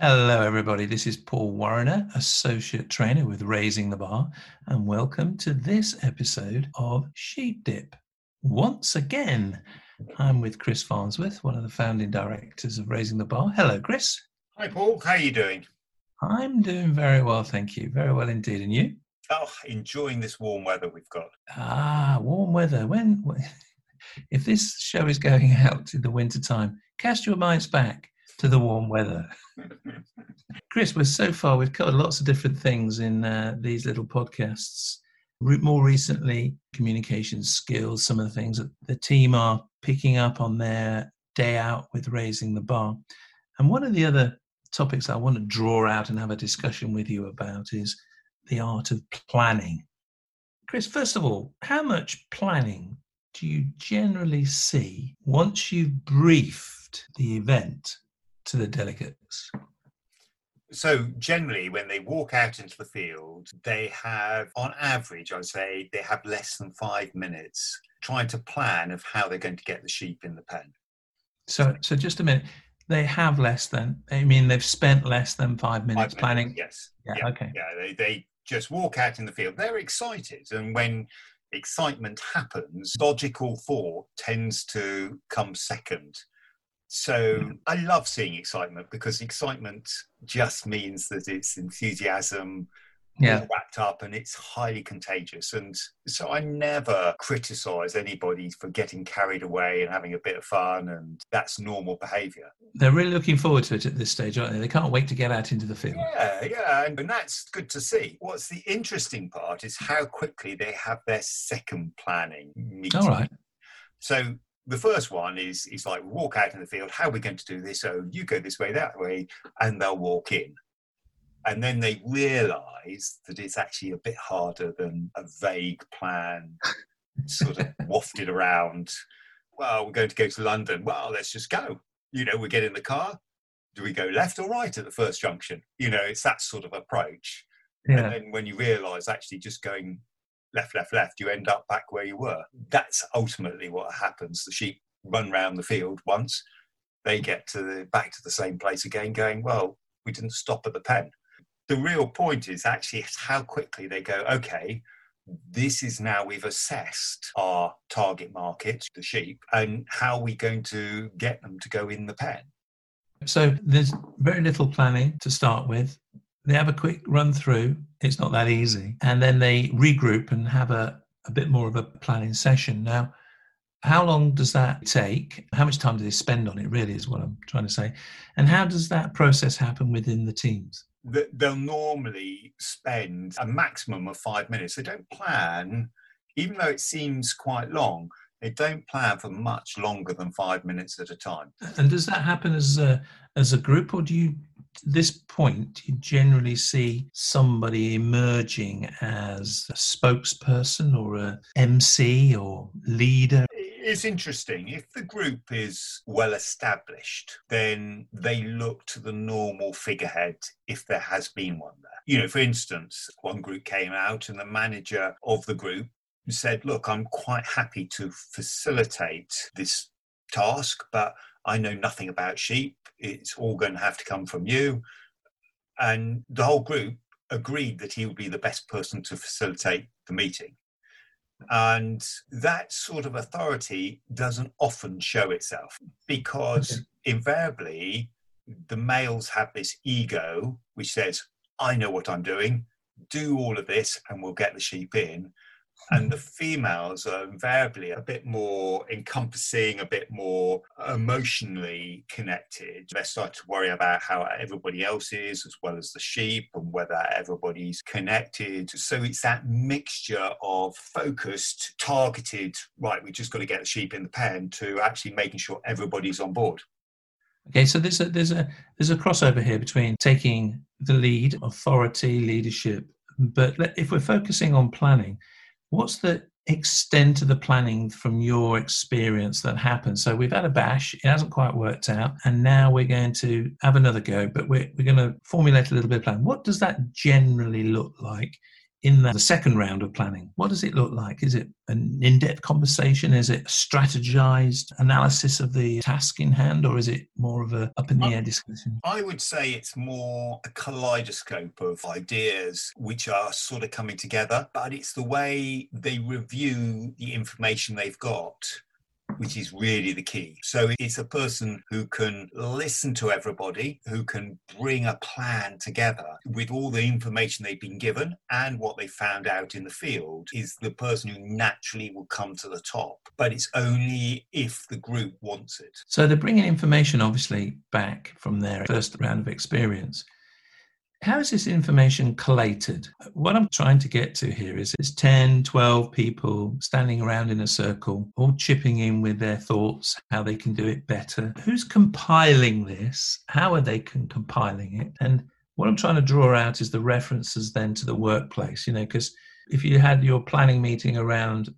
Hello, everybody. This is Paul Warriner, Associate Trainer with Raising the Baa, and welcome to this episode of Sheep Dip. Once again, I'm with Chris Farnsworth, one of the founding directors of Raising the Baa. Hello, Chris. Hi, Paul. How are you doing? I'm doing very well, thank you. Very well indeed. And you? Oh, enjoying this warm weather we've got. Ah, warm weather. When, if this show is going out in the winter time, cast your minds back to the warm weather. Chris, we're so far we've covered lots of different things in uh, these little podcasts. More recently, communication skills, some of the things that the team are picking up on their day out with raising the baa. And one of the other topics I want to draw out and have a discussion with you about is the art of planning. Chris, first of all, how much planning do you generally see once you've briefed the event to the delegates? So generally, when they walk out into the field, they have, on average, I'd say they have less than five minutes trying to plan of how they're going to get the sheep in the pen. So, so just a minute. They have less than. I mean, they've spent less than five minutes, Five planning. Yes. Yeah, Yeah. Okay. Yeah. They, they just walk out in the field. They're excited. And when excitement happens, logical thought tends to come second. So mm-hmm. I love seeing excitement because excitement just means that it's enthusiasm, Yeah. wrapped up, and it's highly contagious. And so I never criticize anybody for getting carried away and having a bit of fun, and that's normal behavior. They're really looking forward to it at this stage, aren't they? They can't wait to get out into the field. Yeah, yeah, and, and that's good to see. What's the interesting part is how quickly they have their second planning meeting. All right. So the first one is is like walk out in the field. How are we going to do this? So you go this way, that way, and they'll walk in. And then they realise that it's actually a bit harder than a vague plan, sort of wafted around. Well, we're going to go to London. Well, let's just go. You know, we get in the car. Do we go left or right at the first junction? You know, it's that sort of approach. Yeah. And then when you realise actually just going left, left, left, you end up back where you were. That's ultimately what happens. The sheep run round the field once, they get to the back to the same place again, going, Well, we didn't stop at the pen. The real point is actually how quickly they go, okay, this is now we've assessed our target market, the sheep, and how are we going to get them to go in the pen? So there's very little planning to start with. They have a quick run through. It's not that easy. And then they regroup and have a, a bit more of a planning session. Now, how long does that take? How much time do they spend on it, really, is what I'm trying to say. And how does that process happen within the teams? they'll normally spend a maximum of five minutes. They don't plan, even though it seems quite long, they don't plan for much longer than five minutes at a time. And does that happen as a, as a group, or do you, this point, you generally see somebody emerging as a spokesperson or a MC or leader? It's interesting. If the group is well established, then they look to the normal figurehead if there has been one there. You know, for instance, one group came out and the manager of the group said, Look, I'm quite happy to facilitate this task, but I know nothing about sheep. It's all going to have to come from you. And the whole group agreed that he would be the best person to facilitate the meeting. And that sort of authority doesn't often show itself because Okay. invariably the males have this ego which says, I know what I'm doing, do all of this, and we'll get the sheep in. And the females are invariably a bit more encompassing, a bit more emotionally connected. They start to worry about how everybody else is, as well as the sheep, and whether everybody's connected. So it's that mixture of focused, targeted, right, we just got to get the sheep in the pen, to actually making sure everybody's on board. Okay, so there's a there's a there's a crossover here between taking the lead, authority, leadership. But if we're focusing on planning, what's the extent of the planning from your experience that happened? So we've had a bash, it hasn't quite worked out, and now we're going to have another go, but we're we're going to formulate a little bit of plan. What does that generally look like in the second round of planning? What does it look like? Is it an in depth conversation? Is it a strategized analysis of the task in hand, or is it more of a up in the air discussion? I would say it's more a kaleidoscope of ideas which are sort of coming together, but it's the way they review the information they've got which is really the key. So it's a person who can listen to everybody, who can bring a plan together with all the information they've been given and what they found out in the field, is the person who naturally will come to the top. But it's only if the group wants it. So they're bringing information obviously back from their first round of experience. How is this information collated? What I'm trying to get to here is it's 10, 12 people standing around in a circle, all chipping in with their thoughts, how they can do it better. Who's compiling this? How are they compiling it? And what I'm trying to draw out is the references then to the workplace, you know, because if you had your planning meeting around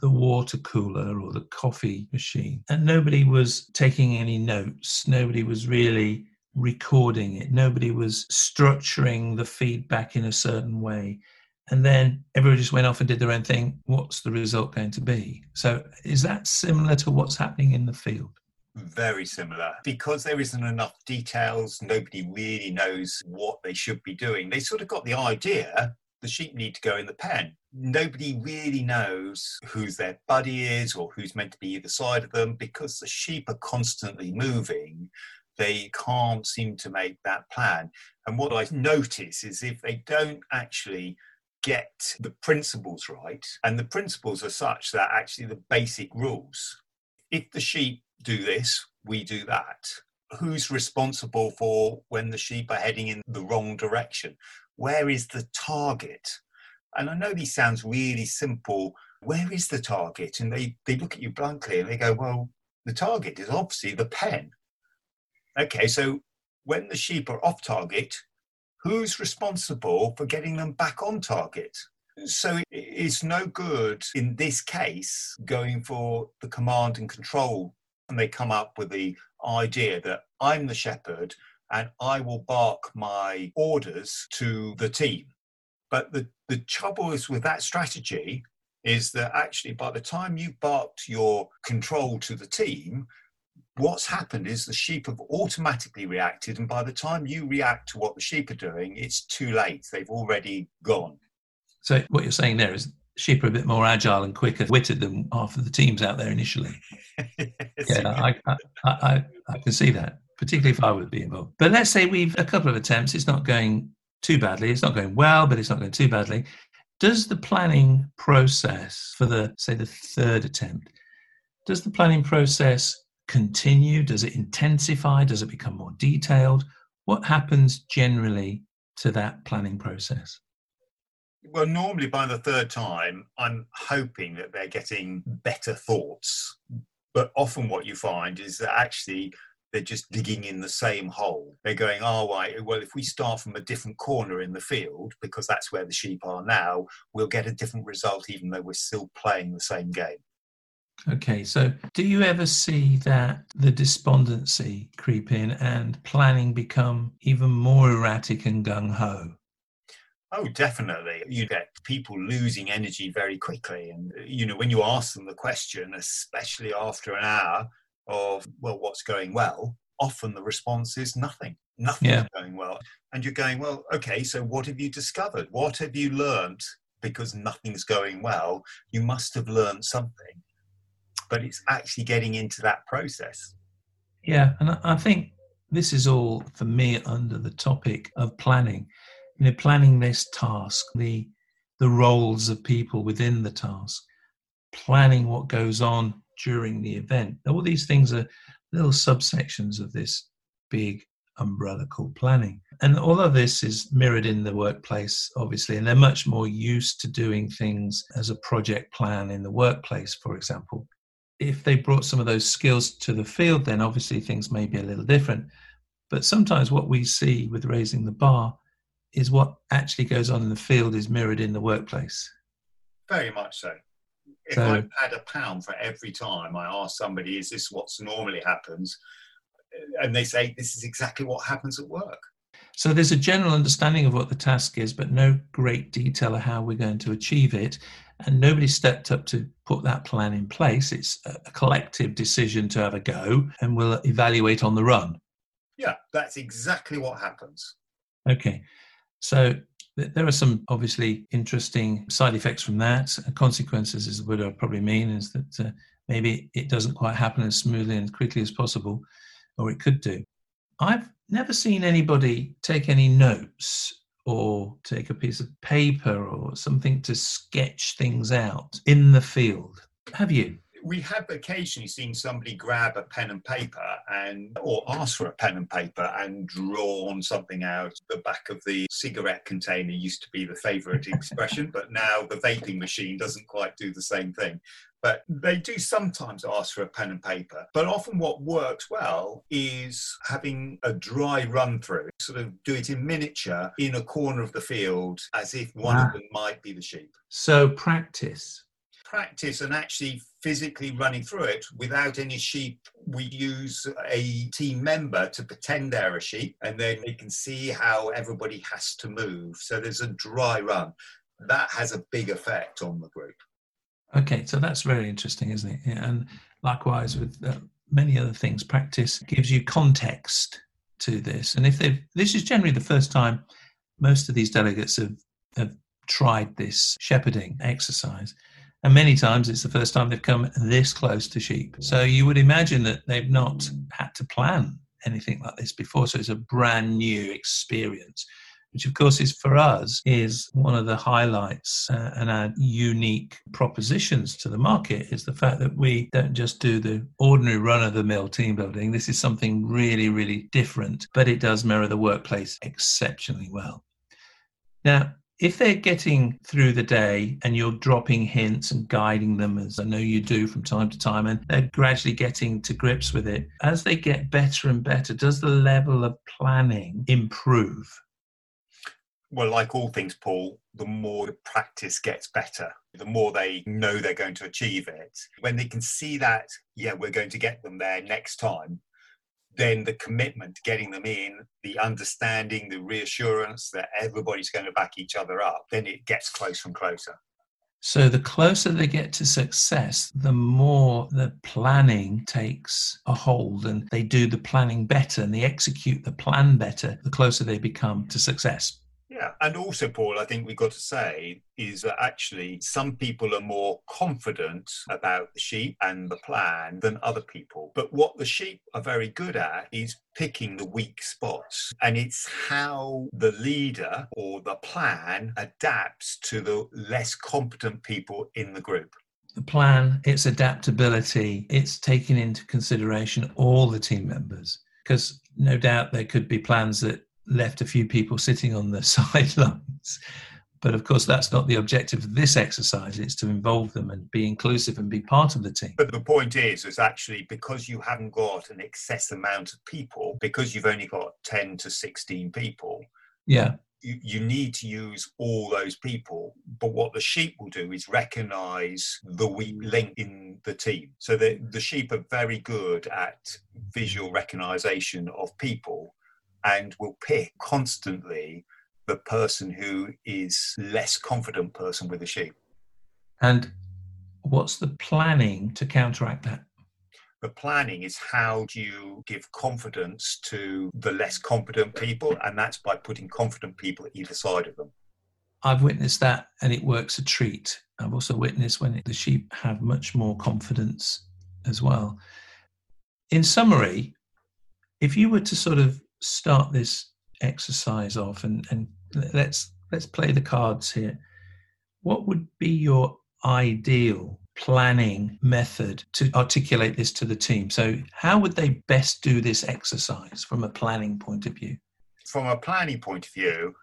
the water cooler or the coffee machine and nobody was taking any notes, nobody was really recording it. Nobody was structuring the feedback in a certain way. And then everybody just went off and did their own thing. What's the result going to be? So, is that similar to what's happening in the field? Very similar. Because there isn't enough details, nobody really knows what they should be doing. They sort of got the idea the sheep need to go in the pen. Nobody really knows who's their buddy is or who's meant to be either side of them because the sheep are constantly moving they can't seem to make that plan. And what I hmm. notice is if they don't actually get the principles right, and the principles are such that actually the basic rules, if the sheep do this, we do that. Who's responsible for when the sheep are heading in the wrong direction? Where is the target? And I know this sounds really simple. Where is the target? And they, they look at you blankly and they go, Well, the target is obviously the pen. Okay, so when the sheep are off target, who's responsible for getting them back on target? So it's no good in this case going for the command and control. And they come up with the idea that I'm the shepherd and I will bark my orders to the team. But the, the trouble is with that strategy is that actually by the time you've barked your control to the team, what's happened is the sheep have automatically reacted, and by the time you react to what the sheep are doing, it's too late. They've already gone. So, what you're saying there is sheep are a bit more agile and quicker witted than half of the teams out there initially. yeah, I, I, I, I can see that, particularly if I would be involved. But let's say we've a couple of attempts, it's not going too badly, it's not going well, but it's not going too badly. Does the planning process for the, say, the third attempt, does the planning process continue? Does it intensify? Does it become more detailed? What happens generally to that planning process? Well, normally by the third time, I'm hoping that they're getting better thoughts. But often what you find is that actually they're just digging in the same hole. They're going, oh, right, well, if we start from a different corner in the field, because that's where the sheep are now, we'll get a different result, even though we're still playing the same game. Okay, so do you ever see that the despondency creep in and planning become even more erratic and gung ho? Oh, definitely. You get people losing energy very quickly. And, you know, when you ask them the question, especially after an hour of, well, what's going well, often the response is nothing. Nothing's yeah. going well. And you're going, well, okay, so what have you discovered? What have you learned? Because nothing's going well, you must have learned something but it's actually getting into that process. Yeah, and I think this is all for me under the topic of planning. You know, planning this task, the the roles of people within the task, planning what goes on during the event. All these things are little subsections of this big umbrella called planning. And all of this is mirrored in the workplace, obviously, and they're much more used to doing things as a project plan in the workplace, for example if they brought some of those skills to the field, then obviously things may be a little different. But sometimes what we see with raising the baa is what actually goes on in the field is mirrored in the workplace. Very much so. If so, I had a pound for every time I ask somebody, is this what's normally happens? And they say, this is exactly what happens at work. So there's a general understanding of what the task is, but no great detail of how we're going to achieve it. And nobody stepped up to put that plan in place. It's a collective decision to have a go, and we'll evaluate on the run. Yeah, that's exactly what happens. Okay. So there are some obviously interesting side effects from that. Consequences is what I probably mean is that uh, maybe it doesn't quite happen as smoothly and quickly as possible, or it could do. I've never seen anybody take any notes or take a piece of paper or something to sketch things out in the field. Have you? we have occasionally seen somebody grab a pen and paper and or ask for a pen and paper and drawn something out the back of the cigarette container used to be the favorite expression but now the vaping machine doesn't quite do the same thing but they do sometimes ask for a pen and paper. But often, what works well is having a dry run through, sort of do it in miniature in a corner of the field as if one ah. of them might be the sheep. So, practice practice and actually physically running through it without any sheep. We use a team member to pretend they're a sheep and then they can see how everybody has to move. So there's a dry run. That has a big effect on the group. Okay, so that's very interesting, isn't it? Yeah, and likewise with uh, many other things, practice gives you context to this. And if they this is generally the first time most of these delegates have, have tried this shepherding exercise. And many times it's the first time they've come this close to sheep. So you would imagine that they've not had to plan anything like this before. So it's a brand new experience, which of course is for us is one of the highlights uh, and our unique propositions to the market is the fact that we don't just do the ordinary run of the mill team building. This is something really, really different, but it does mirror the workplace exceptionally well. Now, if they're getting through the day and you're dropping hints and guiding them, as I know you do from time to time, and they're gradually getting to grips with it, as they get better and better, does the level of planning improve? Well, like all things, Paul, the more the practice gets better, the more they know they're going to achieve it. When they can see that, yeah, we're going to get them there next time, then the commitment getting them in, the understanding, the reassurance that everybody's going to back each other up, then it gets closer and closer. So, the closer they get to success, the more the planning takes a hold and they do the planning better and they execute the plan better, the closer they become to success. Yeah, and also, Paul, I think we've got to say is that actually some people are more confident about the sheep and the plan than other people. But what the sheep are very good at is picking the weak spots. And it's how the leader or the plan adapts to the less competent people in the group the plan, its adaptability, it's taking into consideration all the team members. Because no doubt there could be plans that left a few people sitting on the sidelines. But of course, that's not the objective of this exercise. It's to involve them and be inclusive and be part of the team. But the point is, is actually because you haven't got an excess amount of people, because you've only got 10 to 16 people. Yeah. You, you need to use all those people. But what the sheep will do is recognize the weak link in the team. So the, the sheep are very good at visual recognition of people and will pick constantly the person who is less confident person with the sheep. And what's the planning to counteract that? The planning is how do you give confidence to the less competent people, and that's by putting confident people either side of them. I've witnessed that, and it works a treat. I've also witnessed when the sheep have much more confidence as well. In summary, if you were to sort of start this exercise off and, and let's let's play the cards here. What would be your ideal planning method to articulate this to the team? So how would they best do this exercise from a planning point of view? From a planning point of view,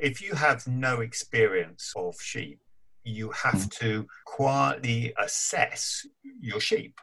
if you have no experience of sheep, you have mm. to quietly assess your sheep.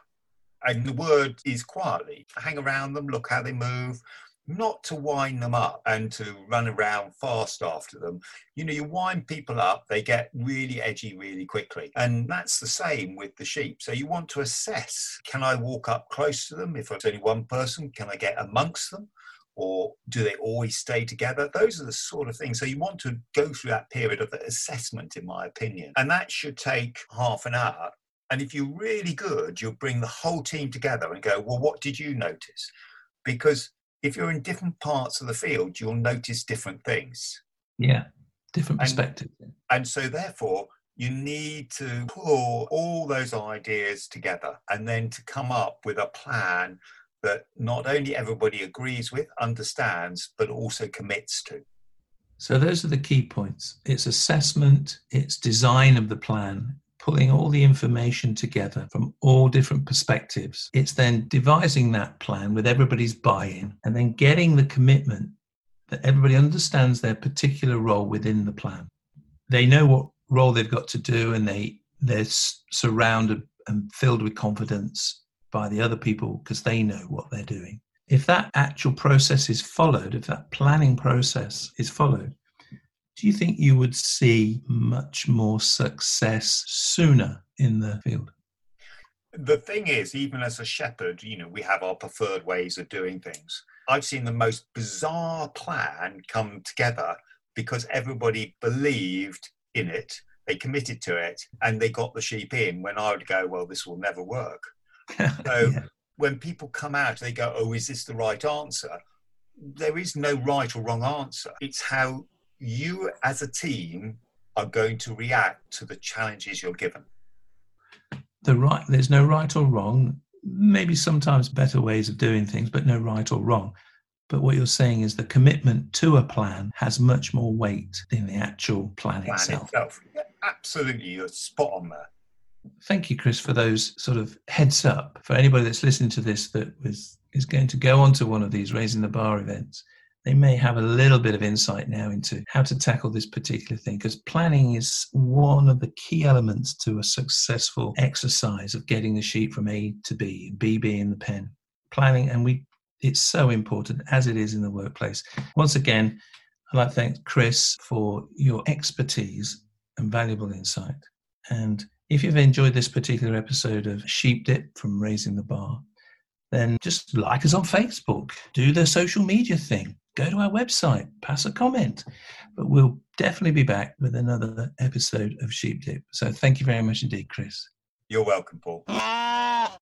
And the word is quietly. Hang around them, look how they move, not to wind them up and to run around fast after them. You know, you wind people up, they get really edgy really quickly. And that's the same with the sheep. So you want to assess can I walk up close to them? If it's only one person, can I get amongst them? or do they always stay together? Those are the sort of things. So you want to go through that period of assessment, in my opinion, and that should take half an hour. And if you're really good, you'll bring the whole team together and go, well, what did you notice? Because if you're in different parts of the field, you'll notice different things. Yeah, different perspectives. And, and so, therefore, you need to pull all those ideas together and then to come up with a plan that not only everybody agrees with, understands, but also commits to. So, those are the key points it's assessment, it's design of the plan, pulling all the information together from all different perspectives. It's then devising that plan with everybody's buy in and then getting the commitment that everybody understands their particular role within the plan. They know what role they've got to do and they they're surrounded and filled with confidence by the other people because they know what they're doing. If that actual process is followed, if that planning process is followed, do you think you would see much more success sooner in the field? The thing is, even as a shepherd, you know, we have our preferred ways of doing things. I've seen the most bizarre plan come together because everybody believed in it, they committed to it, and they got the sheep in when I would go, well, this will never work. So yeah. when people come out, they go, oh, is this the right answer? There is no right or wrong answer. It's how you as a team are going to react to the challenges you're given. The right, there's no right or wrong. Maybe sometimes better ways of doing things, but no right or wrong. But what you're saying is the commitment to a plan has much more weight than the actual plan, plan itself. itself. Yeah, absolutely, you're spot on there. Thank you, Chris, for those sort of heads up for anybody that's listening to this that was is going to go onto one of these raising the baa events they may have a little bit of insight now into how to tackle this particular thing because planning is one of the key elements to a successful exercise of getting the sheep from A to B, B being the pen. Planning, and we it's so important as it is in the workplace. Once again, I'd like to thank Chris for your expertise and valuable insight. And if you've enjoyed this particular episode of Sheep Dip from Raising the Baa, then just like us on Facebook, do the social media thing, go to our website, pass a comment. But we'll definitely be back with another episode of Sheep Dip. So thank you very much indeed, Chris. You're welcome, Paul.